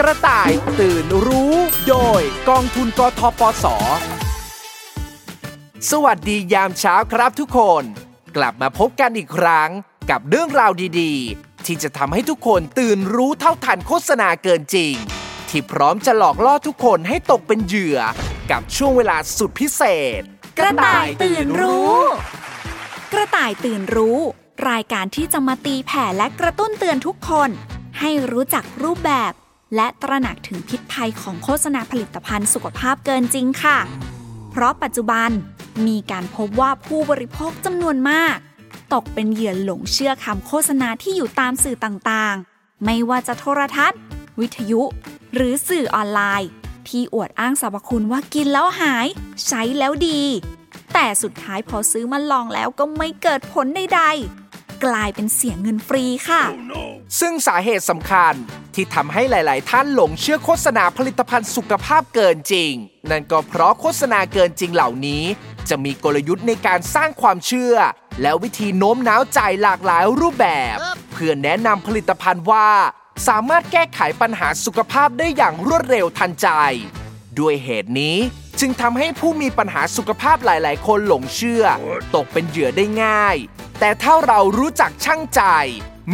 กระต่ายตื่นรู้ โดยกองทุนกทปส สวัสดียามเช้าครับทุกคน กลับมาพบกันอีกครั้งกับเรื่องราวดีๆ ที่จะทำให้ทุกคนตื่นรู้เท่าทันโฆษณาเกินจริง ที่พร้อมจะหลอกล่อทุกคนให้ตกเป็นเหยื่อ กับช่วงเวลาสุดพิเศษ กระต่ายตื่นรู้ กระต่ายตื่นรู้ รายการที่จะมาตีแผ่และกระตุ้นเตือนทุกคนให้รู้จักรูปแบบ และตระหนักถึงพิษภัยของโฆษณาผลิตภัณฑ์สุขภาพเกินจริงค่ะ เพราะปัจจุบันมีการพบว่าผู้บริโภคจำนวนมาก ตกเป็นเหยื่อหลงเชื่อคำโฆษณาที่อยู่ตามสื่อต่างๆ ไม่ว่าจะโทรทัศน์ วิทยุ หรือสื่อออนไลน์ ที่อวดอ้างสรรพคุณว่ากินแล้วหาย ใช้แล้วดี แต่สุดท้ายพอซื้อมาลองแล้วก็ไม่เกิดผลใดๆ กลายเป็นเสียเงินฟรีค่ะ ซึ่งสาเหตุสำคัญที่ทำให้หลาย ๆ ท่านหลงเชื่อโฆษณาผลิตภัณฑ์สุขภาพเกินจริง นั่นก็เพราะโฆษณาเกินจริงเหล่านี้ จะมีกลยุทธ์ในการสร้างความเชื่อ และวิธีโน้มน้าวใจหลากหลายรูปแบบ เพื่อแนะนำผลิตภัณฑ์ว่า สามารถแก้ไขปัญหาสุขภาพได้อย่างรวดเร็วทันใจ ด้วยเหตุนี้ จึงทำให้ผู้มีปัญหาสุขภาพหลาย ๆ คนหลงเชื่อ ตกเป็นเหยื่อได้ง่าย แต่ถ้าเรารู้จักชั่งใจ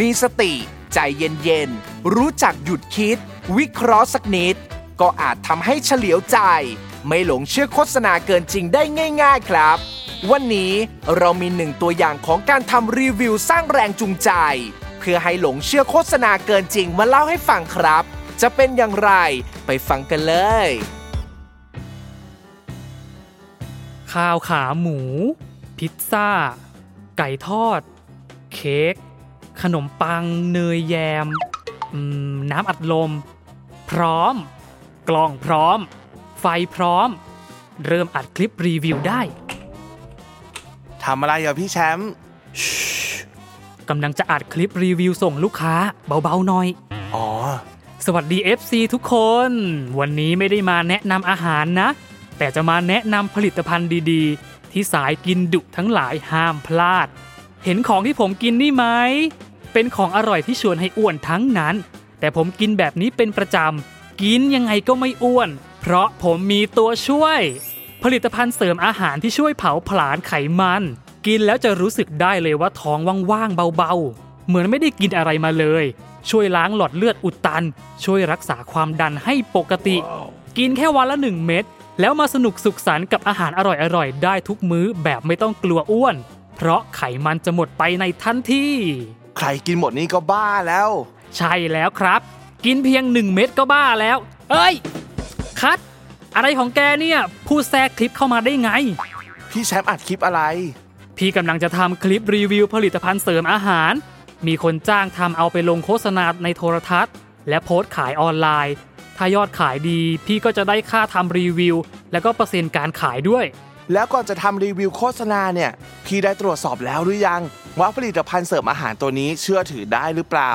มีสติ ใจเย็น ๆ รู้จักหยุดคิด วิเคราะห์สักนิด ก็อาจทำให้เฉลียวใจ ไม่หลงเชื่อโฆษณาเกินจริงได้ง่าย ๆ ครับ วันนี้เรามีหนึ่งตัวอย่างของการทำรีวิวสร้างแรงจูงใจ เพื่อให้หลงเชื่อโฆษณาเกินจริงมาเล่าให้ฟังครับ จะเป็นอย่างไรไปฟังกันเลย ข้าวขาหมู พิซซ่า ไก่ทอด เค้ก ขนมปัง เนยแยมอืมน้ำอัดลม พร้อม กล่องพร้อม ไฟพร้อม เริ่มอัดคลิปรีวิวได้ทำอะไรอะพี่แชมป์กำลังจะอัดคลิปรีวิวส่งลูกค้าเบาๆหน่อย อ๋อ สวัสดี FC ทุกคน วันนี้ไม่ได้มาแนะนำอาหารนะ แต่จะมาแนะนำผลิตภัณฑ์ดีๆ ที่สายกินดุทั้งหลายห้ามพลาด เห็นของที่ผมกินนี่ไหม เป็นของอร่อยที่ชวนให้อ้วนทั้งนั้น แต่ผมกินแบบนี้เป็นประจำ กินยังไงก็ไม่อ้วน เพราะผมมีตัวช่วย ผลิตภัณฑ์เสริมอาหารที่ช่วยเผาผลาญไขมัน กินแล้วจะรู้สึกได้เลยว่าท้องว่างๆเบาๆ เหมือนไม่ได้กินอะไรมาเลย ช่วยล้างหลอดเลือดอุดตัน ช่วยรักษาความดันให้ปกติ กินแค่วันละหนึ่งเม็ดแล้วมาสนุกสุขสันต์กับอาหารอร่อยๆ ได้ทุกมื้อแบบไม่ต้องกลัวอ้วน เพราะไขมันจะหมดไปในทันทีใครกินหมดนี่ก็บ้าแล้ว ใช่แล้วครับ กินเพียงหนึ่งเม็ดก็บ้าแล้ว เอ้ย คัด อะไรของแกเนี่ยพูดแทรกคลิปเข้ามาได้ไง พี่แชมป์อัดคลิปอะไร พี่กำลังจะทำคลิปรีวิวผลิตภัณฑ์เสริมอาหาร มีคนจ้างทำเอาไปลงโฆษณาในโทรทัศน์ และโพสต์ขายออนไลน์ ถ้ายอดขายดีพี่ก็จะได้ค่าทำรีวิว แล้วก็เปอร์เซ็นต์การขายด้วย แล้วก่อนจะทำรีวิวโฆษณาเนี่ย พี่ได้ตรวจสอบแล้วหรือยัง ว่าผลิตภัณฑ์เสริมอาหารตัวนี้เชื่อถือได้หรือเปล่า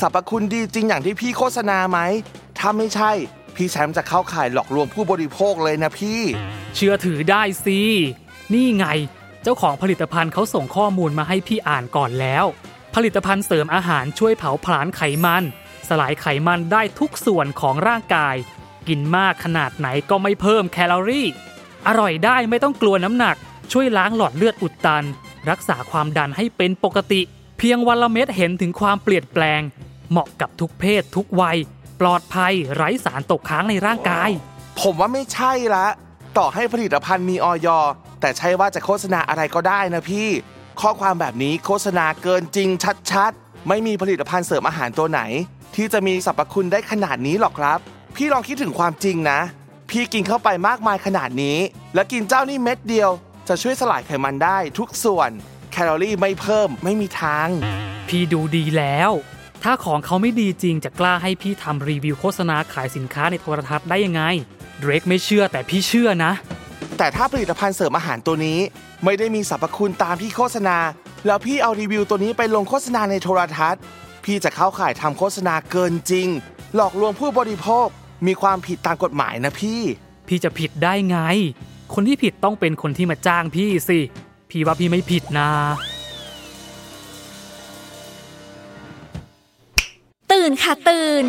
สรรพคุณดีจริงอย่างที่พี่โฆษณาไหมถ้าไม่ใช่ พี่แชมป์จะเข้าข่ายหลอกลวงผู้บริโภคเลยนะพี่ เชื่อถือได้สินี่ไง เจ้าของผลิตภัณฑ์เขาส่งข้อมูลมาให้พี่อ่านก่อนแล้ว ผลิตภัณฑ์เสริมอาหารช่วยเผาผลาญไขมัน สลายไขมันได้ทุกส่วนของร่างกาย กินมากขนาดไหนก็ไม่เพิ่มแคลอรี่ อร่อยได้ไม่ต้องกลัวน้ำหนัก ช่วยล้างหลอดเลือดอุดตัน รักษาความดันให้เป็นปกติ เพียงวันละเม็ดเห็นถึงความเปลี่ยนแปลง เหมาะกับทุกเพศทุกวัย ปลอดภัยไร้สารตกค้างในร่างกาย ผมว่าไม่ใช่ละ ต่อให้ผลิตภัณฑ์มีออยแต่ใช่ว่าจะโฆษณาอะไรก็ได้นะพี่ ข้อความแบบนี้โฆษณาเกินจริงชัดๆ ไม่มีผลิตภัณฑ์เสริมอาหารตัวไหน ที่จะมีสรรพคุณได้ขนาดนี้หรอกครับ พี่ลองคิดถึงความจริงนะ พี่กินเข้าไปมากมายขนาดนี้ แล้วกินเจ้านี่เม็ดเดียว จะช่วยสลายไขมันได้ทุกส่วน แคลอรี่ไม่เพิ่มไม่มีทาง พี่ดูดีแล้ว ถ้าของเขาไม่ดีจริงจะกล้าให้พี่ทำรีวิวโฆษณาขายสินค้าในโทรทัศน์ได้ยังไงเดรกไม่เชื่อแต่พี่เชื่อนะ แต่ถ้าผลิตภัณฑ์เสริมอาหารตัวนี้ ไม่ได้มีสรรพคุณตามที่โฆษณา แล้วพี่เอารีวิวตัวนี้ไปลงโฆษณาในโทรทัศน์ พี่จะเข้าข่ายทำโฆษณาเกินจริง หลอกลวงผู้บริโภค มีความผิดตามกฎหมายนะพี่ พี่จะผิดได้ไง คนที่ผิดต้องเป็นคนที่มาจ้างพี่สิ พี่ว่าพี่ไม่ผิดนะ ตื่นตื่นค่ะตื่น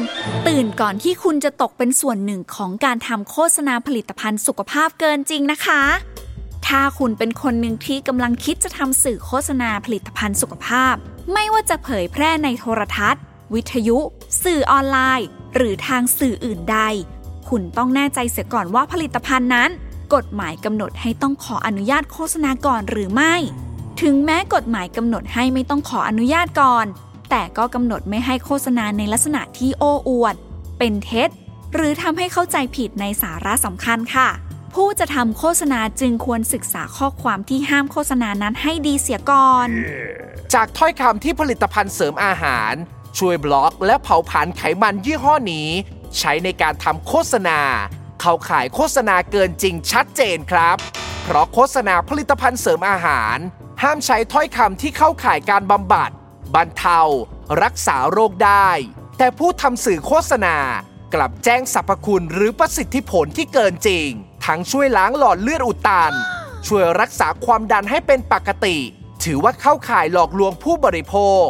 ตื่นก่อนที่คุณจะตกเป็นส่วนหนึ่งของการทำโฆษณาผลิตภัณฑ์สุขภาพเกินจริงนะคะ ถ้าคุณเป็นคนหนึ่งที่กำลังคิดจะทำสื่อโฆษณาผลิตภัณฑ์สุขภาพ ไม่ว่าจะเผยแพร่ในโทรทัศน์ วิทยุ สื่อออนไลน์ หรือทางสื่ออื่นใด คุณต้องแน่ใจเสียก่อนว่าผลิตภัณฑ์นั้น กฎหมายกำหนดให้ต้องขออนุญาตโฆษณาก่อนหรือไม่ ถึงแม้กฎหมายกำหนดให้ไม่ต้องขออนุญาตก่อน แต่ก็กำหนดไม่ให้โฆษณาในลักษณะที่โอ้อวด เป็นเท็จ หรือทำให้เข้าใจผิดในสาระสำคัญค่ะ ผู้จะทำโฆษณาจึงควรศึกษาข้อความที่ห้ามโฆษณานั้นให้ดีเสียก่อน จากถ้อยคำที่ผลิตภัณฑ์เสริมอาหาร ช่วยบล็อกและเผาผลาญไขมันยี่ห้อนี้ ใช้ในการทำโฆษณา เข้าขายโฆษณาเกินจริงชัดเจนครับ เพราะโฆษณาผลิตภัณฑ์เสริมอาหาร ห้ามใช้ถ้อยคำที่เข้าข่ายการบำบัด บรรเทา รักษาโรคได้ แต่ผู้ทำสื่อโฆษณา กลับแจ้งสรรพคุณหรือประสิทธิผลที่เกินจริง ทั้งช่วยล้างหลอดเลือดอุดตัน ช่วยรักษาความดันให้เป็นปกติ ถือว่าเข้าข่ายหลอกลวงผู้บริโภค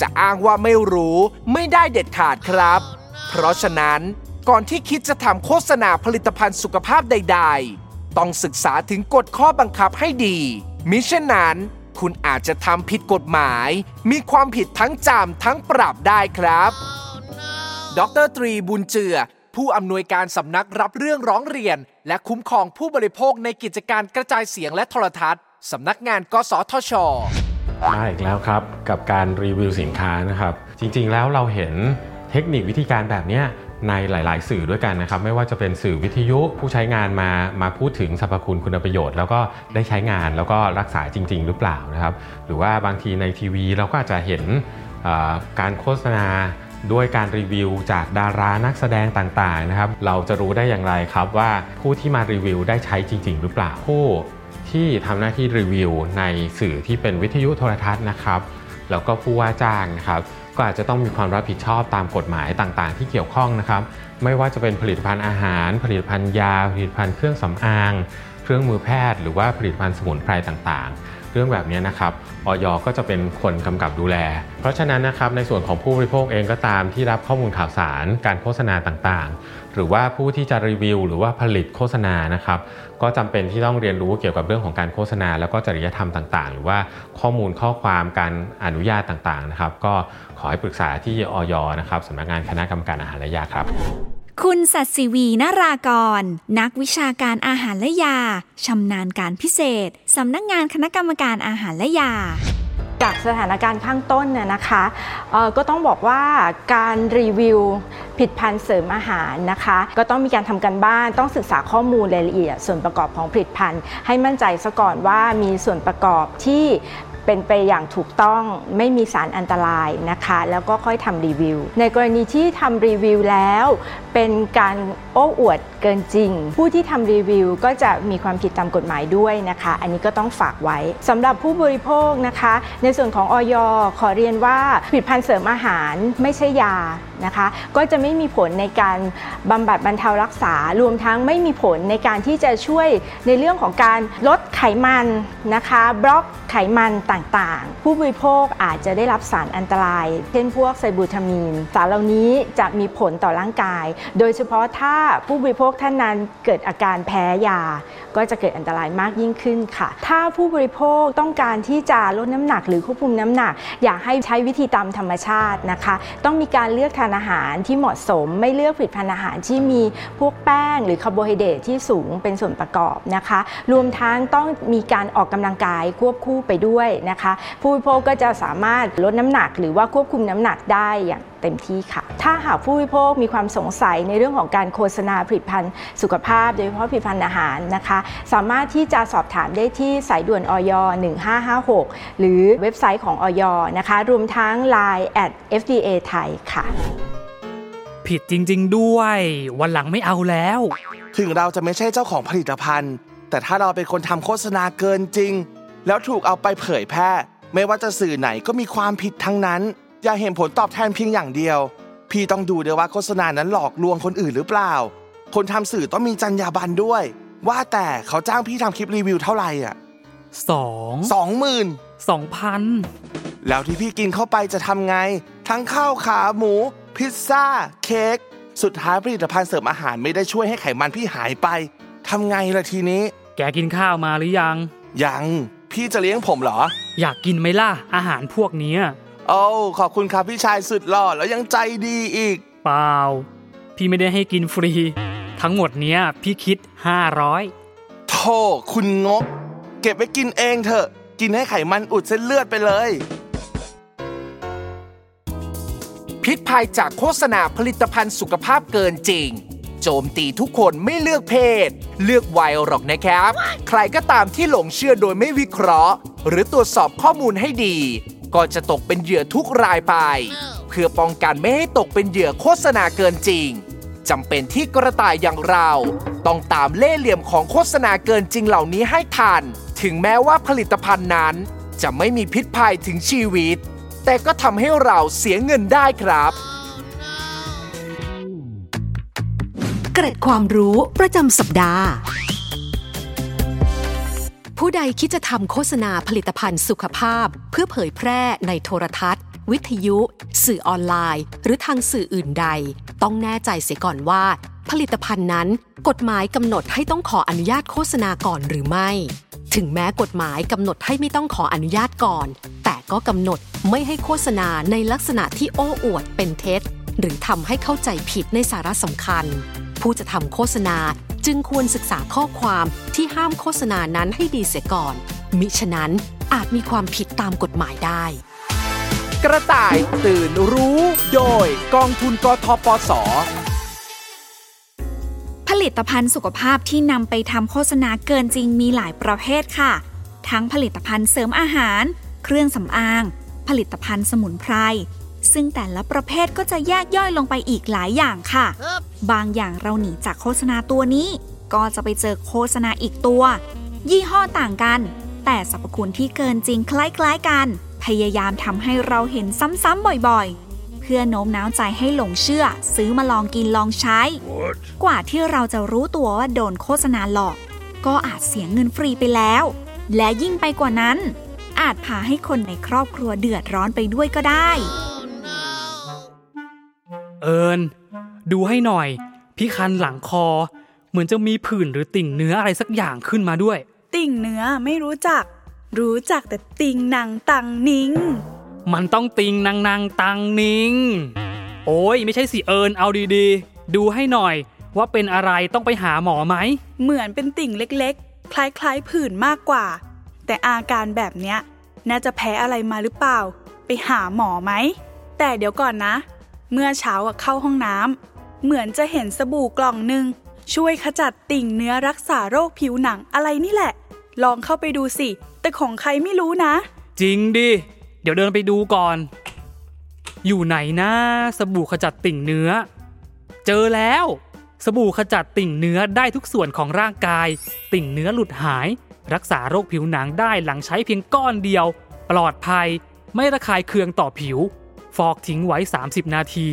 จะอ้างว่าไม่รู้ไม่ได้เด็ดขาดครับ เพราะฉะนั้นก่อนที่คิดจะทำโฆษณาผลิตภัณฑ์สุขภาพใด ๆ ต้องศึกษาถึงกฎข้อบังคับให้ดี มิเช่นนั้น คุณอาจจะทำผิดกฎหมาย มีความผิดทั้งจำทั้งปรับได้ครับ ดรตรีบุญเจือ ผู้อำนวยการสำนักรับเรื่องร้องเรียน และคุ้มครองผู้บริโภคในกิจการกระจายเสียงและโทรทัศน์สำนักงานกสทชมาอีกแล้วครับกับการรีวิวสินค้านะครับ จริงๆแล้วเราเห็นเทคนิควิธีการแบบนี้ในหลาย ๆ สื่อด้วยกันนะครับ ไม่ว่าจะเป็นสื่อวิทยุผู้ใช้งานมามาพูดถึงสรรพคุณคุณประโยชน์ แล้วก็ได้ใช้งานแล้วก็รักษาจริง ๆ หรือเปล่านะครับ หรือว่าบางทีในทีวีเราก็อาจจะเห็นการโฆษณา ด้วยการรีวิวจากดารานักแสดงต่างๆนะครับ เราจะรู้ได้อย่างไรครับว่าผู้ที่มารีวิวได้ใช้จริง ๆ หรือเปล่าผู้ที่ทำหน้าที่รีวิวในสื่อที่เป็นวิทยุโทรทัศน์นะครับแล้วก็ผู้ว่าจ้างนะครับก็อาจจะต้องมีความรับผิดชอบตามกฎหมายต่างๆ ที่เกี่ยวข้องนะครับ ไม่ว่าจะเป็นผลิตภัณฑ์อาหาร ผลิตภัณฑ์ยา ผลิตภัณฑ์เครื่องสำอาง เครื่องมือแพทย์ หรือว่าผลิตภัณฑ์สมุนไพรต่างๆ เรื่องแบบนี้นะครับออยก็จะเป็นคนกำกับดูแล เพราะฉะนั้นนะครับในส่วนของผู้บริโภคเองก็ตามที่รับข้อมูลข่าวสารการโฆษณาต่างๆ หรือว่าผู้ที่จะรีวิว หรือว่าผลิตโฆษณานะครับก็จำเป็นที่ต้องเรียนรู้เกี่ยวกับเรื่องของการโฆษณา แล้วก็จริยธรรมต่างๆ หรือว่าข้อมูลข้อความการอนุญาตต่างๆนะครับก็ขอให้ปรึกษาที่ออยนะครับสำนักงานคณะกรรมการอาหารและยาครับ คุณสัตย์ศิวีนารากร นักวิชาการอาหารและยาชำนาญการพิเศษ สำนักงานคณะกรรมการอาหารและยาจากสถานการณ์ข้างต้นน่ยนะคะเอ่อก็ต้องบอกว่าการรีวิวผลิดพันธ์เสริมอาหารนะคะ ก็ต้องมีการทำกันบ้านต้องศึกษาข้อมูลรายละเอียด ส่วนประกอบของผลิตภัณฑ์ ให้มั่นใจซะก่อนว่ามีส่วนประกอบที่ เป็นไปอย่างถูกต้องไม่มีสารอันตรายนะคะ แล้วก็ค่อยทำรีวิว ในกรณีที่ทำรีวิวแล้ว เป็นการโอ้อวดเกินจริง ผู้ที่ทำรีวิวก็จะมีความผิดตามกฎหมายด้วยนะคะ อันนี้ก็ต้องฝากไว้สำหรับผู้บริโภคนะคะ ในส่วนของออยขอเรียนว่าผลิตภัณฑ์เสริมอาหารไม่ใช่ยา นะคะ ก็จะไม่มีผลในการบำบัดบรรเทารักษา รวมทั้งไม่มีผลในการที่จะช่วยในเรื่องของการลดไขมันนะคะ บล็อกไขมันต่างๆ ผู้บริโภคอาจจะได้รับสารอันตราย เช่นพวกไซบูทามีน สารเหล่านี้จะมีผลต่อร่างกาย โดยเฉพาะถ้าผู้บริโภคท่านนั้นเกิดอาการแพ้ยา ก็จะเกิดอันตรายมากยิ่งขึ้นค่ะ ถ้าผู้บริโภคต้องการที่จะลดน้ำหนักหรือควบคุมน้ำหนัก อยากให้ใช้วิธีตามธรรมชาตินะคะ ต้องมีการเลือกทานอาหารที่เหมาะสม ไม่เลือกผลิตภัณฑ์อาหารที่มีพวกแป้งหรือคาร์โบไฮเดรตที่สูงเป็นส่วนประกอบนะคะ รวมทั้งต้องมีการออกกำลังกายควบคู่ไปด้วยนะคะ ผู้บริโภคก็จะสามารถลดน้ำหนัก หรือว่าควบคุมน้ำหนักได้อย่าง เต็มที่ค่ะ ถ้าหากผู้บริโภคมีความสงสัยในเรื่องของการโฆษณาผลิตภัณฑ์สุขภาพ โดยเฉพาะผลิตภัณฑ์อาหารนะคะ สามารถที่จะสอบถามได้ที่สายด่วนออย1556 หรือเว็บไซต์ของออยนะคะ รวมทั้ง Line at FDA ไทยค่ะ ผิดจริง ๆ ด้วย วันหลังไม่เอาแล้ว ถึงเราจะไม่ใช่เจ้าของผลิตภัณฑ์ แต่ถ้าเราเป็นคนทำโฆษณาเกินจริง แล้วถูกเอาไปเผยแพร่ ไม่ว่าจะสื่อไหนก็มีความผิดทั้งนั้น อย่าเห็นผลตอบแทนเพียงอย่างเดียว พี่ต้องดูด้วยว่าโฆษณานั้นหลอกลวงคนอื่นหรือเปล่า คนทำสื่อต้องมีจรรยาบรรณด้วย ว่าแต่เขาจ้างพี่ทำคลิปรีวิวเท่าไหร่อะสองสองหมื่นสองพันแล้วที่พี่กินเข้าไปจะทำไง ทั้งข้าวขาหมูพพิซซ่า เค้กสุดท้ายผลิตภัณฑ์เสริมอาหารไม่ได้ช่วยให้ไขมันพี่หายไปทำไงล่ะทีนี้ แกกินข้าวมาหรือยัง ยัง พี่จะเลี้ยงผมเหรอ อยากกินไหมล่ะ อาหารพวกเนี้ย โอ้ขอบคุณครับพี่ชายสุดหล่อแล้วยังใจดีอีก เปล่า พี่ไม่ได้ให้กินฟรี ทั้งหมดเนี้ยพี่คิด 500โธ่คุณงก เก็บไว้กินเองเถอะ กินให้ไขมันอุดเส้นเลือดไปเลย พิษภัยจากโฆษณาผลิตภัณฑ์สุขภาพเกินจริง โจมตีทุกคนไม่เลือกเพศ เลือกวัยหรอกนะครับ ใครก็ตามที่หลงเชื่อโดยไม่วิเคราะห์ หรือตรวจสอบข้อมูลให้ดี ก็จะตกเป็นเหยื่อทุกรายไป เพื่อป้องกันไม่ให้ตกเป็นเหยื่อโฆษณาเกินจริงจำเป็นที่กระต่ายอย่างเรา ต้องตามเล่ห์เหลี่ยมของโฆษณาเกินจริงเหล่านี้ให้ทัน ถึงแม้ว่าผลิตภัณฑ์นั้น จะไม่มีพิษภัยถึงชีวิต แต่ก็ทำให้เราเสียเงินได้ครับ เกร็ดความรู้ประจำสัปดาห์ ผู้ใดคิดจะทำโฆษณาผลิตภัณฑ์สุขภาพ เพื่อเผยแพร่ในโทรทัศน์ วิทยุ สื่อออนไลน์ หรือทางสื่ออื่นใด ต้องแน่ใจเสียก่อนว่า ผลิตภัณฑ์นั้น กฎหมายกำหนดให้ต้องขออนุญาตโฆษณาก่อนหรือไม่ ถึงแม้กฎหมายกำหนดให้ไม่ต้องขออนุญาตก่อน แต่ก็กำหนดไม่ให้โฆษณาในลักษณะที่โอ้อวดเป็นเท็จ หรือทำให้เข้าใจผิดในสาระสำคัญ ผู้จะทำโฆษณาจึงควรศึกษาข้อความที่ห้ามโฆษณานั้นให้ดีเสียก่อน มิฉะนั้นอาจมีความผิดตามกฎหมายได้ กระต่ายตื่นรู้ โดยกองทุนกทปสผลิตภัณฑ์สุขภาพที่นำไปทำโฆษณาเกินจริงมีหลายประเภทค่ะ ทั้งผลิตภัณฑ์เสริมอาหาร เครื่องสำอาง ผลิตภัณฑ์สมุนไพร ซึ่งแต่ละประเภทก็จะแยกย่อยลงไปอีกหลายอย่างค่ะ บางอย่างเราหนีจากโฆษณาตัวนี้ ก็จะไปเจอโฆษณาอีกตัว ยี่ห้อต่างกัน แต่สรรพคุณที่เกินจริงคล้ายๆกัน พยายามทำให้เราเห็นซ้ำๆบ่อยๆ เพื่อโน้มน้าวใจให้หลงเชื่อ ซื้อมาลองกินลองใช้กว่าที่เราจะรู้ตัวว่าโดนโฆษณาหลอก ก็อาจเสียเงินฟรีไปแล้ว และยิ่งไปกว่านั้น อาจพาให้คนในครอบครัวเดือดร้อนไปด้วยก็ได้ เอิญดูให้หน่อย พี่คันหลังคอ เหมือนจะมีผื่นหรือติ่งเนื้ออะไรสักอย่างขึ้นมาด้วย ติ่งเนื้อไม่รู้จัก รู้จักแต่ติ่งหนังตังนิง มันต้องติงนางนางตังนิง โอ้ยไม่ใช่สิเอิญเอาดีๆ ดูให้หน่อยว่าเป็นอะไรต้องไปหาหมอไหม เหมือนเป็นติ่งเล็กๆ คล้ายๆผื่นมากกว่า แต่อาการแบบเนี้ย น่าจะแพ้อะไรมาหรือเปล่า ไปหาหมอไหม แต่เดี๋ยวก่อนนะ เมื่อเช้าเข้าห้องน้ำเหมือนจะเห็นสบู่กล่องหนึ่งช่วยขจัดติ่งเนื้อรักษาโรคผิวหนังอะไรนี่แหละ ลองเข้าไปดูสิ แต่ของใครไม่รู้นะ จริงดิ เดี๋ยวเดินไปดูก่อน อยู่ไหนนะสบู่ขจัดติ่งเนื้อ เจอแล้ว สบู่ขจัดติ่งเนื้อได้ทุกส่วนของร่างกาย ติ่งเนื้อหลุดหาย รักษาโรคผิวหนังได้หลังใช้เพียงก้อนเดียว ปลอดภัย ไม่ระคายเคืองต่อผิว อกทิ้งไว้ 30 นาที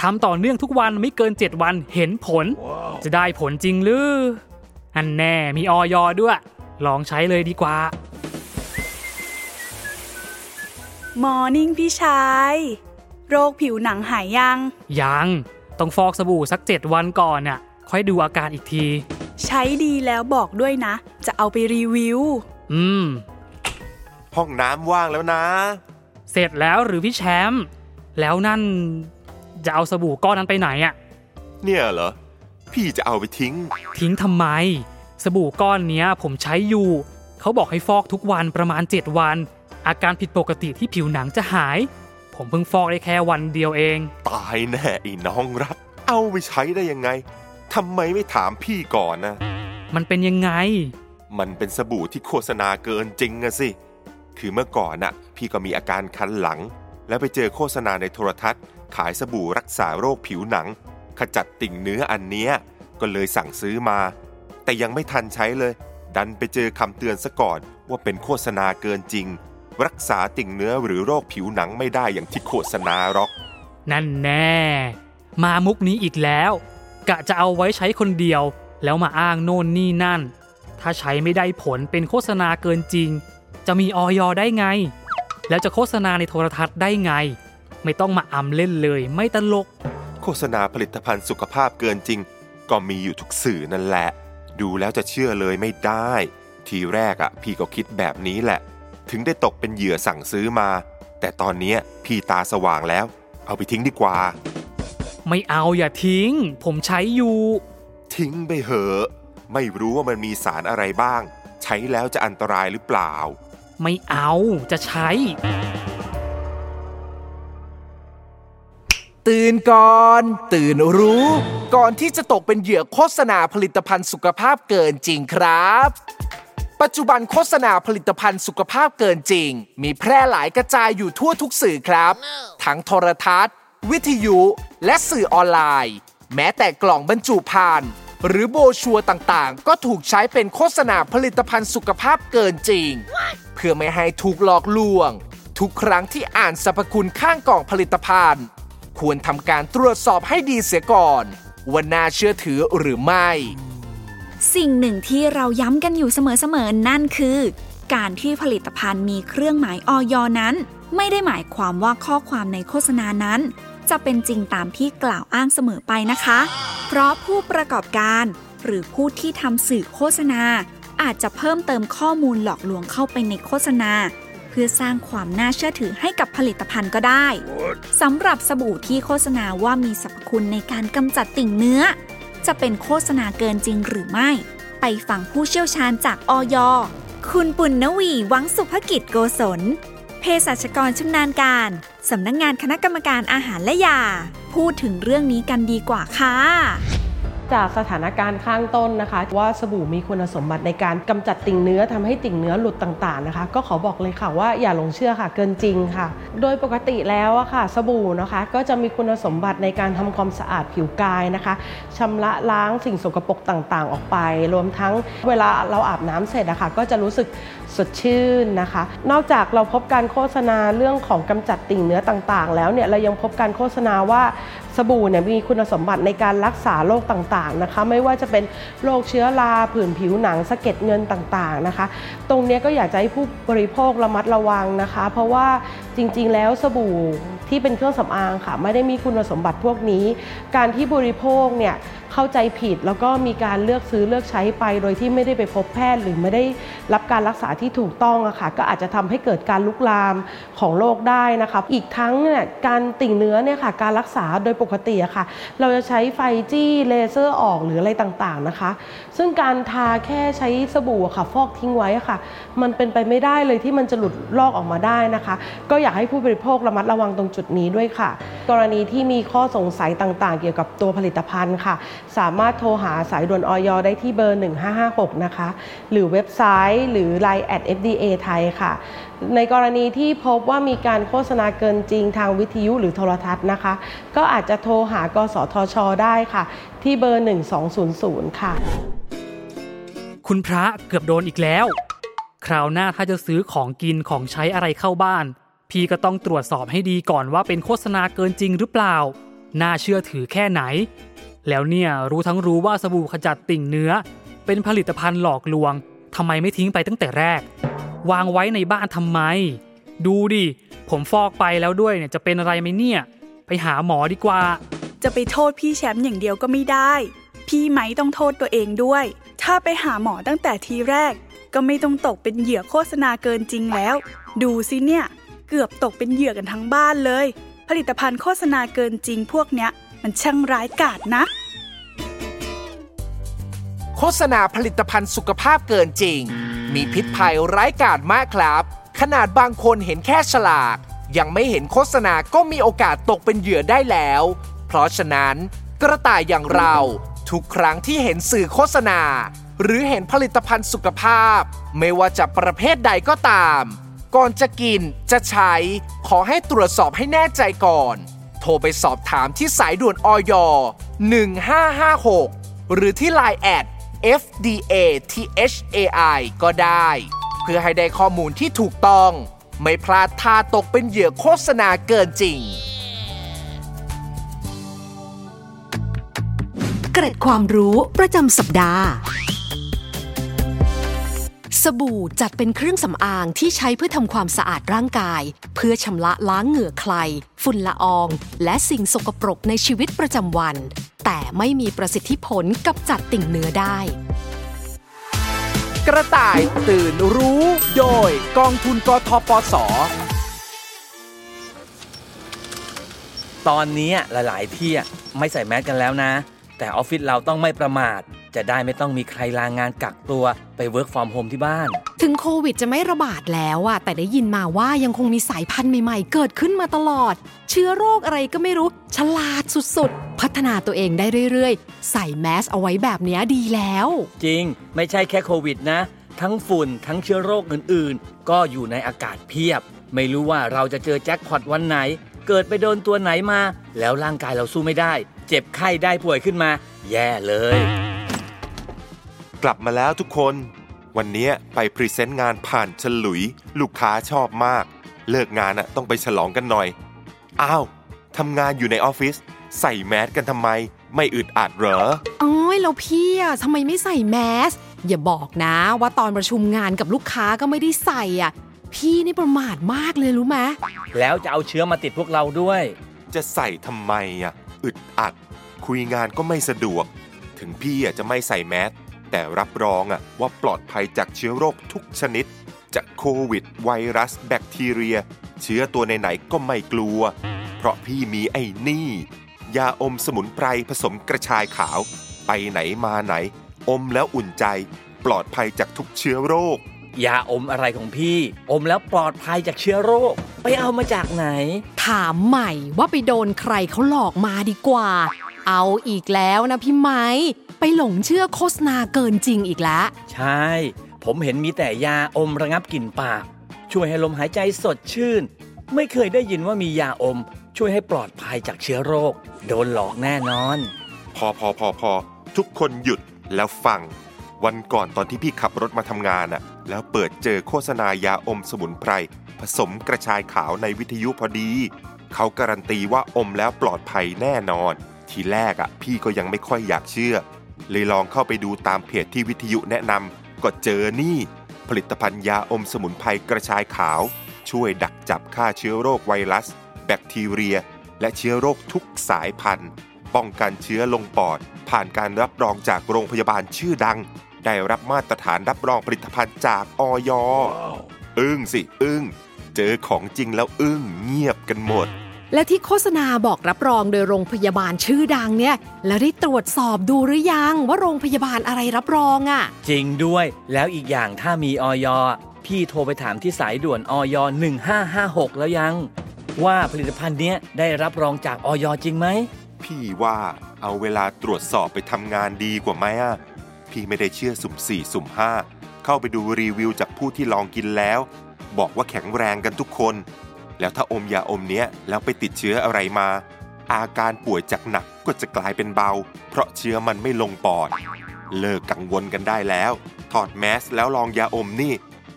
ทำต่อเนื่องทุกวันไม่เกิน 7 วันเห็นผลจะได้ผลจริงหรือ อันแน่มีออยอด้วย ลองใช้เลยดีกว่า มอร์นิ่งพี่ชาย โรคผิวหนังหายยัง ยัง ต้องฟอกสบู่สัก 7 วันก่อนน่ะ ค่อยดูอาการอีกที ใช้ดีแล้วบอกด้วยนะ จะเอาไปรีวิว อืม ห้องน้ำว่างแล้วนะ เสร็จแล้วหรือพี่แชมป์ แล้วนั่นจะเอาสบู่ก้อนนั้นไปไหนอะเนี่ยเหรอ พี่จะเอาไปทิ้ง ทิ้งทำไม สบู่ก้อนเนี้ย ผมใช้อยู่ เขาบอกให้ฟอกทุกวันประมาณ 7 วัน อาการผิดปกติที่ผิวหนังจะหาย ผมเพิ่งฟอกได้แค่วันเดียวเอง ตายแน่ไอ้น้องรัก เอาไปใช้ได้ยังไงทำไมไม่ถามพี่ก่อนนะมันเป็นยังไง มันเป็นสบู่ที่โฆษณาเกินจริงอะสิ คือเมื่อก่อนน่ะ พี่ก็มีอาการคันหลัง แล้วไปเจอโฆษณาในโทรทัศน์ ขายสบู่รักษาโรคผิวหนัง ขจัดติ่งเนื้ออันเนี้ยก็เลยสั่งซื้อมา แต่ยังไม่ทันใช้เลย ดันไปเจอคำเตือนซะก่อนว่าเป็นโฆษณาเกินจริง รักษาติ่งเนื้อหรือโรคผิวหนังไม่ได้อย่างที่โฆษณาหรอก นั่นแน่ มามุกนี้อีกแล้ว กะจะเอาไว้ใช้คนเดียว แล้วมาอ้างโน่นนี่นั่น ถ้าใช้ไม่ได้ผลเป็นโฆษณาเกินจริง จะมีออยได้ไง แล้วจะโฆษณาในโทรทัศน์ได้ไง ไม่ต้องมาอำเล่นเลย ไม่ตลก โฆษณาผลิตภัณฑ์สุขภาพเกินจริง ก็มีอยู่ทุกสื่อนั่นแหละ ดูแล้วจะเชื่อเลยไม่ได้ ทีแรกอะพี่ก็คิดแบบนี้แหละ ถึงได้ตกเป็นเหยื่อสั่งซื้อมา แต่ตอนเนี้ยพี่ตาสว่างแล้ว เอาไปทิ้งดีกว่า ไม่เอาอย่าทิ้ง ผมใช้อยู่ ทิ้งไปเหอะ ไม่รู้ว่ามันมีสารอะไรบ้าง ใช้แล้วจะอันตรายหรือเปล่า ไม่เอาจะใช้ ตื่นก่อน ตื่นรู้ ก่อนที่จะตกเป็นเหยื่อโฆษณาผลิตภัณฑ์สุขภาพเกินจริงครับ ปัจจุบันโฆษณาผลิตภัณฑ์สุขภาพเกินจริง มีแพร่หลายกระจายอยู่ทั่วทุกสื่อครับ ทั้งโทรทัศน์ วิทยุ และสื่อออนไลน์ แม้แต่กล่องบรรจุภัณฑ์ หรือโบรชัวร์ต่างๆ ก็ถูกใช้เป็นโฆษณาผลิตภัณฑ์สุขภาพเกินจริง เพื่อไม่ให้ถูกหลอกลวง ทุกครั้งที่อ่านสรรพคุณข้างกล่องผลิตภัณฑ์ ควรทำการตรวจสอบให้ดีเสียก่อนว่าน่าเชื่อถือหรือไม่ สิ่งหนึ่งที่เราย้ำกันอยู่เสมอๆนั่นคือ การที่ผลิตภัณฑ์มีเครื่องหมายออยนั้น ไม่ได้หมายความว่าข้อความในโฆษณานั้น จะเป็นจริงตามที่กล่าวอ้างเสมอไปนะคะ เพราะผู้ประกอบการหรือผู้ที่ทำสื่อโฆษณา อาจจะเพิ่มเติมข้อมูลหลอกลวงเข้าไปในโฆษณา เพื่อสร้างความน่าเชื่อถือให้กับผลิตภัณฑ์ก็ได้สำหรับสบู่ที่โฆษณาว่ามีสรรพคุณในการกำจัดติ่งเนื้อ จะเป็นโฆษณาเกินจริงหรือไม่ ไปฟังผู้เชี่ยวชาญจากออยคุณปุณณวี วังสุภกิจโกศลเภสัชกรชำนาญการ สำนักงงานคณะกรรมการอาหารและยา พูดถึงเรื่องนี้กันดีกว่าค่ะ จากสถานการณ์ข้างต้นนะคะ ว่าสบู่มีคุณสมบัติในการกำจัดติ่งเนื้อทำให้ติ่งเนื้อหลุดต่างๆนะคะ ก็ขอบอกเลยค่ะว่าอย่าหลงเชื่อค่ะเกินจริงค่ะ โดยปกติแล้วอะค่ะ สบู่นะคะ ก็จะมีคุณสมบัติในการทำความสะอาดผิวกายนะคะชำระล้างสิ่งสกปรกต่างๆ ออกไป รวมทั้งเวลาเราอาบน้ำเสร็จนะคะก็จะรู้สึกสดชื่นนะคะ นอกจากเราพบการโฆษณาเรื่องของกำจัดติ่งเนื้อต่างๆ แล้วเนี่ยเรายังพบการโฆษณาว่า สบู่เนี่ยมีคุณสมบัติในการรักษาโรคต่างๆนะคะ ไม่ว่าจะเป็นโรคเชื้อราผื่นผิวหนังสะเก็ดเงินต่างๆนะคะ ตรงนี้ก็อยากจะให้ผู้บริโภคระมัดระวังนะคะ เพราะว่าจริงๆ แล้วสบู่ ที่เป็นเครื่องสำอางค่ะ ไม่ได้มีคุณสมบัติพวกนี้ การที่บริโภคเนี่ยเข้าใจผิดแล้วก็มีการเลือกซื้อเลือกใช้ไป โดยที่ไม่ได้ไปพบแพทย์หรือไม่ได้รับการรักษาที่ถูกต้องอะค่ะก็อาจจะทำให้เกิดการลุกลามของโรคได้นะคะอีกทั้งเนี่ยการติ่งเนื้อเนี่ยค่ะการรักษาโดยปกติอะค่ะ เราจะใช้ไฟจี้เลเซอร์ออกหรืออะไรต่างๆนะคะ ซึ่งการทาแค่ใช้สบู่อะค่ะฟอกทิ้งไว้ค่ะ มันเป็นไปไม่ได้เลยที่มันจะหลุดลอกออกมาได้นะคะ ก็อยากให้ผู้บริโภคระมัดระวังตรงจุดนี้ด้วยค่ะ กรณีที่มีข้อสงสัยต่างๆ เกี่ยวกับตัวผลิตภัณฑ์ค่ะ สามารถโทรหาสายด่วนออยได้ที่เบอร์ 1556 นะคะ หรือเว็บไซต์หรือ Line at FDA ไทยค่ะ ในกรณีที่พบว่ามีการโฆษณาเกินจริงทางวิทยุหรือโทรทัศน์นะคะ ก็อาจจะโทรหากสทช ได้ค่ะ ที่เบอร์ 1200 ค่ะ คุณพระเกือบโดนอีกแล้ว คราวหน้าถ้าจะซื้อของกินของใช้อะไรเข้าบ้าน พี่ก็ต้องตรวจสอบให้ดีก่อนว่าเป็นโฆษณาเกินจริงหรือเปล่า น่าเชื่อถือแค่ไหน แล้วเนี่ยรู้ทั้งรู้ว่าสบู่ขจัดติ่งเนื้อ เป็นผลิตภัณฑ์หลอกลวงทำไมไม่ทิ้งไปตั้งแต่แรก วางไว้ในบ้านทำไม ดูดิ ผมฟอกไปแล้วด้วยเนี่ยจะเป็นอะไรไหมเนี่ย ไปหาหมอดีกว่า จะไปโทษพี่แชมป์อย่างเดียวก็ไม่ได้ พี่ไหมต้องโทษตัวเองด้วย ถ้าไปหาหมอตั้งแต่ทีแรก ก็ไม่ต้องตกเป็นเหยื่อโฆษณาเกินจริงแล้ว ดูสิเนี่ย เกือบตกเป็นเหยื่อกันทั้งบ้านเลย ผลิตภัณฑ์โฆษณาเกินจริงพวกเนี้ย มันช่างร้ายกาจนะ โฆษณาผลิตภัณฑ์สุขภาพเกินจริง มีพิษภัยร้ายกาจมากครับ ขนาดบางคนเห็นแค่ฉลาก ยังไม่เห็นโฆษณาก็มีโอกาสตกเป็นเหยื่อได้แล้ว เพราะฉะนั้นกระต่ายอย่างเราทุกครั้งที่เห็นสื่อโฆษณา หรือเห็นผลิตภัณฑ์สุขภาพ ไม่ว่าจะประเภทใดก็ตาม ก่อนจะกินจะใช้ขอให้ตรวจสอบให้แน่ใจก่อน โทรไปสอบถามที่สายด่วนออย1556 หรือที่ Line แอด FDA THAI ก็ได้ เพื่อให้ได้ข้อมูลที่ถูกต้อง ไม่พลาดท่าตกเป็นเหยื่อโฆษณาเกินจริง เกร็ดความรู้ประจำสัปดาห์ สบู่จัดเป็นเครื่องสำอางที่ใช้เพื่อทำความสะอาดร่างกาย เพื่อชำระล้างเหงื่อใคร ฝุ่นละออง และสิ่งสกปรกในชีวิตประจำวัน แต่ไม่มีประสิทธิผลกับจัดติ่งเนื้อได้ กระต่ายตื่นรู้ โดยกองทุนกทปส ตอนนี้หลาย ๆ ที่ไม่ใส่แมสกันแล้วนะ แต่ออฟฟิศเราต้องไม่ประมาท จะได้ไม่ต้องมีใครลางานกักตัวไป work from home ที่บ้าน ถึงโควิดจะไม่ระบาดแล้วอะแต่ได้ยินมาว่ายังคงมีสายพันธุ์ใหม่ๆ เกิดขึ้นมาตลอด เชื้อโรคอะไรก็ไม่รู้ ฉลาดสุดๆ พัฒนาตัวเองได้เรื่อยๆ ใส่แมสเอาไว้แบบเนี้ยดีแล้ว จริง ไม่ใช่แค่โควิดนะ ทั้งฝุ่นทั้งเชื้อโรคอื่นๆ ก็อยู่ในอากาศเพียบ ไม่รู้ว่าเราจะเจอแจ็คพอตวันไหน เกิดไปโดนตัวไหนมา แล้วร่างกายเราสู้ไม่ได้ เจ็บไข้ได้ป่วยขึ้นมา แย่เลย กลับมาแล้วทุกคน วันนี้ไป present งานผ่านฉลุย ลูกค้าชอบมาก เลิกงานอะต้องไปฉลองกันหน่อย อ้าวทำงานอยู่ในออฟฟิศใส่แมสกันทำไม ไม่อึดอัดเหรอโอ้ยแล้วพี่อะทำไมไม่ใส่แมสอย่าบอกนะว่าตอนประชุมงานกับลูกค้าก็ไม่ได้ใส่อะพี่นี่ประมาทมากเลยรู้ไหมแล้วจะเอาเชื้อมาติดพวกเราด้วย จะใส่ทำไมอะอึดอัด คุยงานก็ไม่สะดวก ถึงพี่อะจะไม่ใส่แมส แต่รับรองอะว่าปลอดภัยจากเชื้อโรคทุกชนิด จากโควิด ไวรัส แบคทีเรีย เชื้อตัวไหนๆก็ไม่กลัว เพราะพี่มีไอ้นี่ ยาอมสมุนไพรผสมกระชายขาว ไปไหนมาไหน อมแล้วอุ่นใจ ปลอดภัยจากทุกเชื้อโรคยาอมอะไรของพี่ อมแล้วปลอดภัยจากเชื้อโรค ไปเอามาจากไหน ถามใหม่ว่าไปโดนใครเขาหลอกมาดีกว่า เอาอีกแล้วนะพี่ไม้ไปหลงเชื่อโฆษณาเกินจริงอีกแล้ว ใช่ ผมเห็นมีแต่ยาอมระงับกลิ่นปาก ช่วยให้ลมหายใจสดชื่น ไม่เคยได้ยินว่ามียาอม ช่วยให้ปลอดภัยจากเชื้อโรค โดนหลอกแน่นอน พอพอพอพอทุกคนหยุดแล้วฟัง วันก่อนตอนที่พี่ขับรถมาทำงานอะแล้วเปิดเจอโฆษณายาอมสมุนไพร ผสมกระชายขาวในวิทยุพอดี เขาการันตีว่าอมแล้วปลอดภัยแน่นอน ทีแรกอะพี่ก็ยังไม่ค่อยอยากเชื่อ เลยลองเข้าไปดูตามเพจที่วิทยุแนะนำก็เจอนี่ ผลิตภัณฑ์ยาอมสมุนไพรกระชายขาว ช่วยดักจับฆ่าเชื้อโรคไวรัส แบคทีเรีย และเชื้อโรคทุกสายพันธุ์ ป้องกันเชื้อลงปอด ผ่านการรับรองจากโรงพยาบาลชื่อดัง ได้รับมาตรฐานรับรองผลิตภัณฑ์จากออยอึ้งสิ อึ้ง เจอของจริงแล้วอึ้งเงียบกันหมด และที่โฆษณาบอกรับรองโดยโรงพยาบาลชื่อดังเนี่ย แล้วได้ตรวจสอบดูหรือยังว่าโรงพยาบาลอะไรรับรองอะ่ะ จริงด้วยแล้วอีกอย่างถ้ามีออยพี่โทรไปถามที่สายด่วนออย1556 แล้วยัง ว่าผลิตภัณฑ์เนี้ยได้รับรองจากออยจริงไหม พี่ว่าเอาเวลาตรวจสอบไปทำงานดีกว่าไหมอะพี่ไม่ได้เชื่อสุ่มสี่สุ่มห้าเข้าไปดูรีวิวจากผู้ที่ลองกินแล้ว บอกว่าแข็งแรงกันทุกคน แล้วถ้าอมยาอมเนี้ยแล้วไปติดเชื้ออะไรมา อาการป่วยจากหนักก็จะกลายเป็นเบา เพราะเชื้อมันไม่ลงปอด เลิกกังวลกันได้แล้ว ถอดแมสแล้วลองยาอมนี่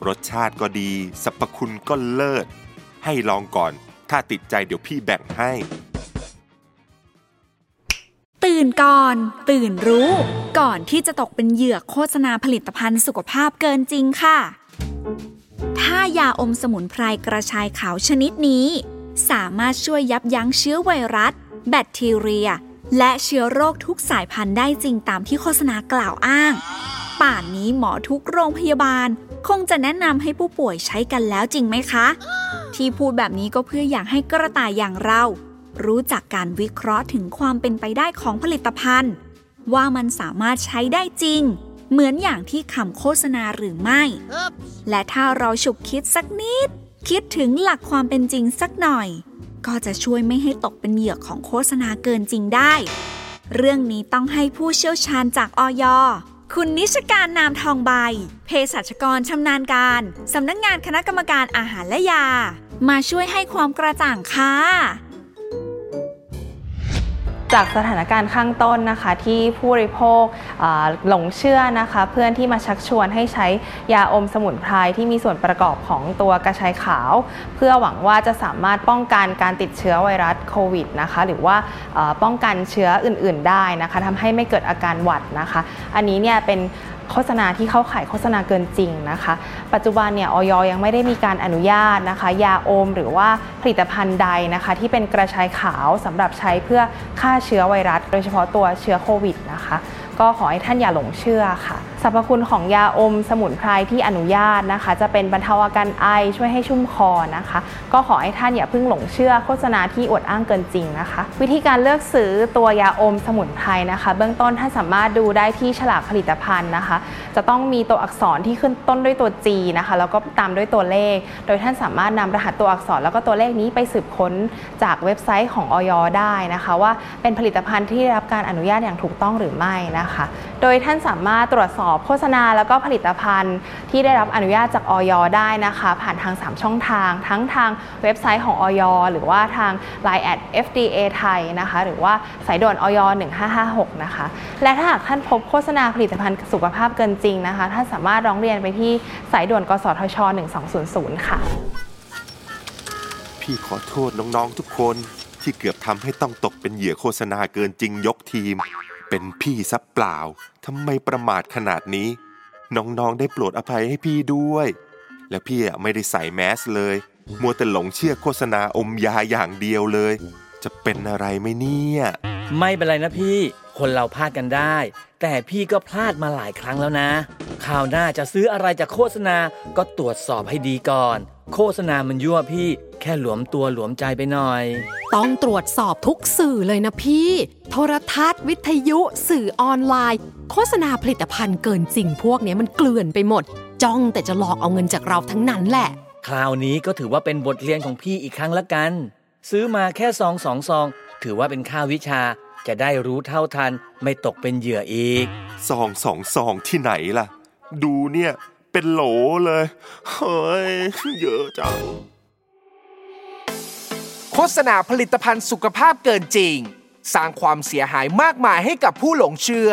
รสชาติก็ดีสรรพคุณก็เลิศ ให้ลองก่อน ถ้าติดใจเดี๋ยวพี่แบ่งให้ ตื่นก่อน ตื่นรู้ ก่อนที่จะตกเป็นเหยื่อโฆษณาผลิตภัณฑ์สุขภาพเกินจริงค่ะ ถ้ายาอมสมุนไพรกระชายขาวชนิดนี้ สามารถช่วยยับยั้งเชื้อไวรัส แบคทีเรีย และเชื้อโรคทุกสายพันธุ์ได้จริงตามที่โฆษณากล่าวอ้าง ป่านนี้หมอทุกโรงพยาบาล คงจะแนะนำให้ผู้ป่วยใช้กันแล้วจริงไหมคะ ที่พูดแบบนี้ก็เพื่ออยากให้กระต่ายอย่างเรา รู้จักการวิเคราะห์ถึงความเป็นไปได้ของผลิตภัณฑ์ ว่ามันสามารถใช้ได้จริง เหมือนอย่างที่คำโฆษณาหรือไม่ และถ้าเราฉุกคิดสักนิด คิดถึงหลักความเป็นจริงสักหน่อย ก็จะช่วยไม่ให้ตกเป็นเหยื่อของโฆษณาเกินจริงได้ เรื่องนี้ต้องให้ผู้เชี่ยวชาญจากออยคุณนิชการนามทองใบเภสัชกรชำนาญการ สำนักงงานคณะกรรมการอาหารและยา มาช่วยให้ความกระจ่างค่ะ จากสถานการณ์ข้างต้นนะคะที่ผู้บริโภคหลงเชื่อนะคะเพื่อนที่มาชักชวนให้ใช้ยาอมสมุนไพรที่มีส่วนประกอบของตัวกระชายขาว เพื่อหวังว่าจะสามารถป้องกันการติดเชื้อไวรัสโควิดนะคะหรือว่าป้องกันเชื้ออื่น ๆ ได้นะคะทำให้ไม่เกิดอาการหวัดนะคะ อันนี้เนี่ยเป็น โฆษณาที่เข้าข่ายโฆษณาเกินจริงนะคะ ปัจจุบันเนี่ยออยยังไม่ได้มีการอนุญาตนะคะ ยาอมหรือว่าผลิตภัณฑ์ใดนะคะ ที่เป็นกระชายขาวสำหรับใช้เพื่อฆ่าเชื้อไวรัส โดยเฉพาะตัวเชื้อโควิดนะคะ ก็ขอให้ท่านอย่าหลงเชื่อค่ะสรรพคุณของยาอมสมุนไพรที่อนุญาตนะคะ จะเป็นบรรเทาอาการไอช่วยให้ชุ่มคอนะคะ ก็ขอให้ท่านอย่าเพิ่งหลงเชื่อโฆษณาที่อวดอ้างเกินจริงนะคะ วิธีการเลือกซื้อตัวยาอมสมุนไพรนะคะ เบื้องต้นท่านสามารถดูได้ที่ฉลากผลิตภัณฑ์นะคะ จะต้องมีตัวอักษรที่ขึ้นต้นด้วยตัว G นะคะแล้วก็ตามด้วยตัวเลข โดยท่านสามารถนำรหัสตัวอักษรแล้วก็ตัวเลขนี้ไปสืบค้นจากเว็บไซต์ของออยได้นะคะ ว่าเป็นผลิตภัณฑ์ที่ได้รับการอนุญาตอย่างถูกต้องหรือไม่นะคะโดยท่านสามารถตรวจสอบโฆษณาแล้วก็ผลิตภัณฑ์ ที่ได้รับอนุญาตจากออยได้นะคะ ผ่านทาง 3 ช่องทาง ทั้งทางเว็บไซต์ของออยหรือว่าทาง Line at FDA ไทยนะคะ หรือว่าสายด่วนออย1556 นะคะ และถ้าหากท่านพบโฆษณาผลิตภัณฑ์สุขภาพเกินจริงนะคะ ท่านสามารถร้องเรียนไปที่สายด่วนกสทช 1200 ค่ะ พี่ขอโทษน้อง ๆ ทุกคนที่เกือบทำให้ต้องตกเป็นเหยื่อโฆษณาเกินจริงยกทีม เป็นพี่ซับเปล่าทำไมประมาทขนาดนี้ น้องๆได้โปรดอภัยให้พี่ด้วย และพี่อะไม่ได้ใส่แมสเลย มัวแต่หลงเชื่อโฆษณาอมยาอย่างเดียวเลย จะเป็นอะไรไหมเนี่ย ไม่เป็นไรนะพี่ คนเราพลาดกันได้ แต่พี่ก็พลาดมาหลายครั้งแล้วนะคราวหน้าจะซื้ออะไรจากโฆษณาก็ตรวจสอบให้ดีก่อน โฆษณามันยั่วพี่ แค่หลวมตัวหลวมใจไปหน่อย ต้องตรวจสอบทุกสื่อเลยนะพี่ โทรทัศน์ วิทยุ สื่อออนไลน์ โฆษณาผลิตภัณฑ์เกินจริงพวกนี้มันเกลื่อนไปหมด จ้องแต่จะหลอกเอาเงินจากเราทั้งนั้นแหละ คราวนี้ก็ถือว่าเป็นบทเรียนของพี่อีกครั้งละกัน ซื้อมาแค่ซองสองซอง ถือว่าเป็นค่าวิชาจะได้รู้เท่าทันไม่ตกเป็นเหยื่ออีกซองสองซองที่ไหนล่ะ ดูเนี่ยเป็นโหลเลย เฮ้ย เยอะจัง โฆษณาผลิตภัณฑ์สุขภาพเกินจริง สร้างความเสียหายมากมายให้กับผู้หลงเชื่อ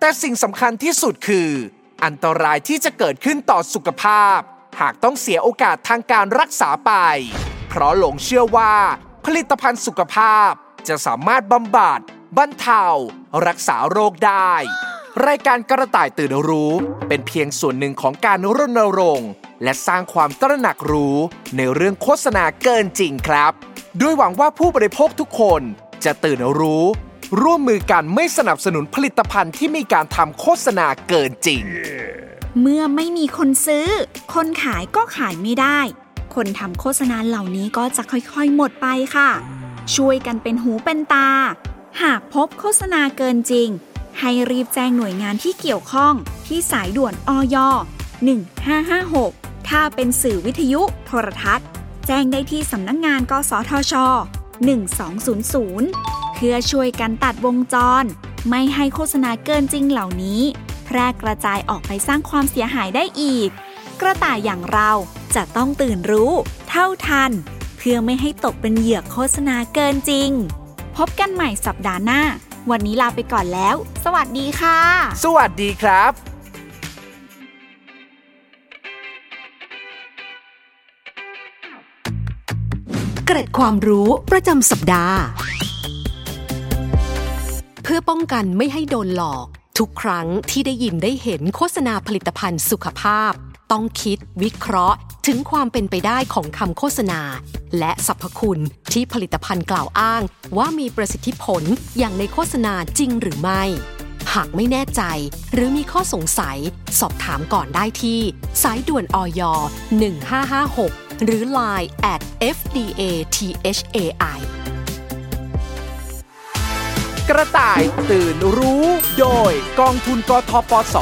แต่สิ่งสำคัญที่สุดคือ อันตรายที่จะเกิดขึ้นต่อสุขภาพ หากต้องเสียโอกาสทางการรักษาไป เพราะหลงเชื่อว่า ผลิตภัณฑ์สุขภาพจะสามารถบำบัดบรรเทา รักษาโรคได้ รายการกระต่ายตื่นรู้ เป็นเพียงส่วนหนึ่งของการรณรงค์และสร้างความตระหนักรู้ในเรื่องโฆษณาเกินจริงครับโดยหวังว่าผู้บริโภคทุกคนจะตื่นรู้ ร่วมมือกันไม่สนับสนุนผลิตภัณฑ์ที่มีการทำโฆษณาเกินจริง เมื่อไม่มีคนซื้อ คนขายก็ขายไม่ได้ คนทำโฆษณาเหล่านี้ก็จะค่อยๆ หมดไปค่ะ ช่วยกันเป็นหูเป็นตา หากพบโฆษณาเกินจริง ให้รีบแจ้งหน่วยงานที่เกี่ยวข้องที่สายด่วนอย1556 ถ้าเป็นสื่อวิทยุโทรทัศน์ แจ้งได้ที่สำนักงงานกสทช 1200 เพื่อช่วยกันตัดวงจร ไม่ให้โฆษณาเกินจริงเหล่านี้ แพร่กระจายออกไปสร้างความเสียหายได้อีก กระต่ายอย่างเราจะต้องตื่นรู้ เท่าทัน เพื่อไม่ให้ตกเป็นเหยื่อโฆษณาเกินจริง พบกันใหม่สัปดาห์หน้า วันนี้ลาไปก่อนแล้ว สวัสดีค่ะ สวัสดีครับเกร็ดความรู้ประจำสัปดาห์ เพื่อป้องกันไม่ให้โดนหลอก ทุกครั้งที่ได้ยินได้เห็นโฆษณาผลิตภัณฑ์สุขภาพ ต้องคิดวิเคราะห์ ถึงความเป็นไปได้ของคำโฆษณา และสรรพคุณที่ผลิตภัณฑ์กล่าวอ้าง ว่ามีประสิทธิผลอย่างในโฆษณาจริงหรือไม่ หากไม่แน่ใจหรือมีข้อสงสัย สอบถามก่อนได้ที่ สายด่วนอย1556 หรือ Line at fda thai กระต่ายตื่นรู้ โดยกองทุนกทปส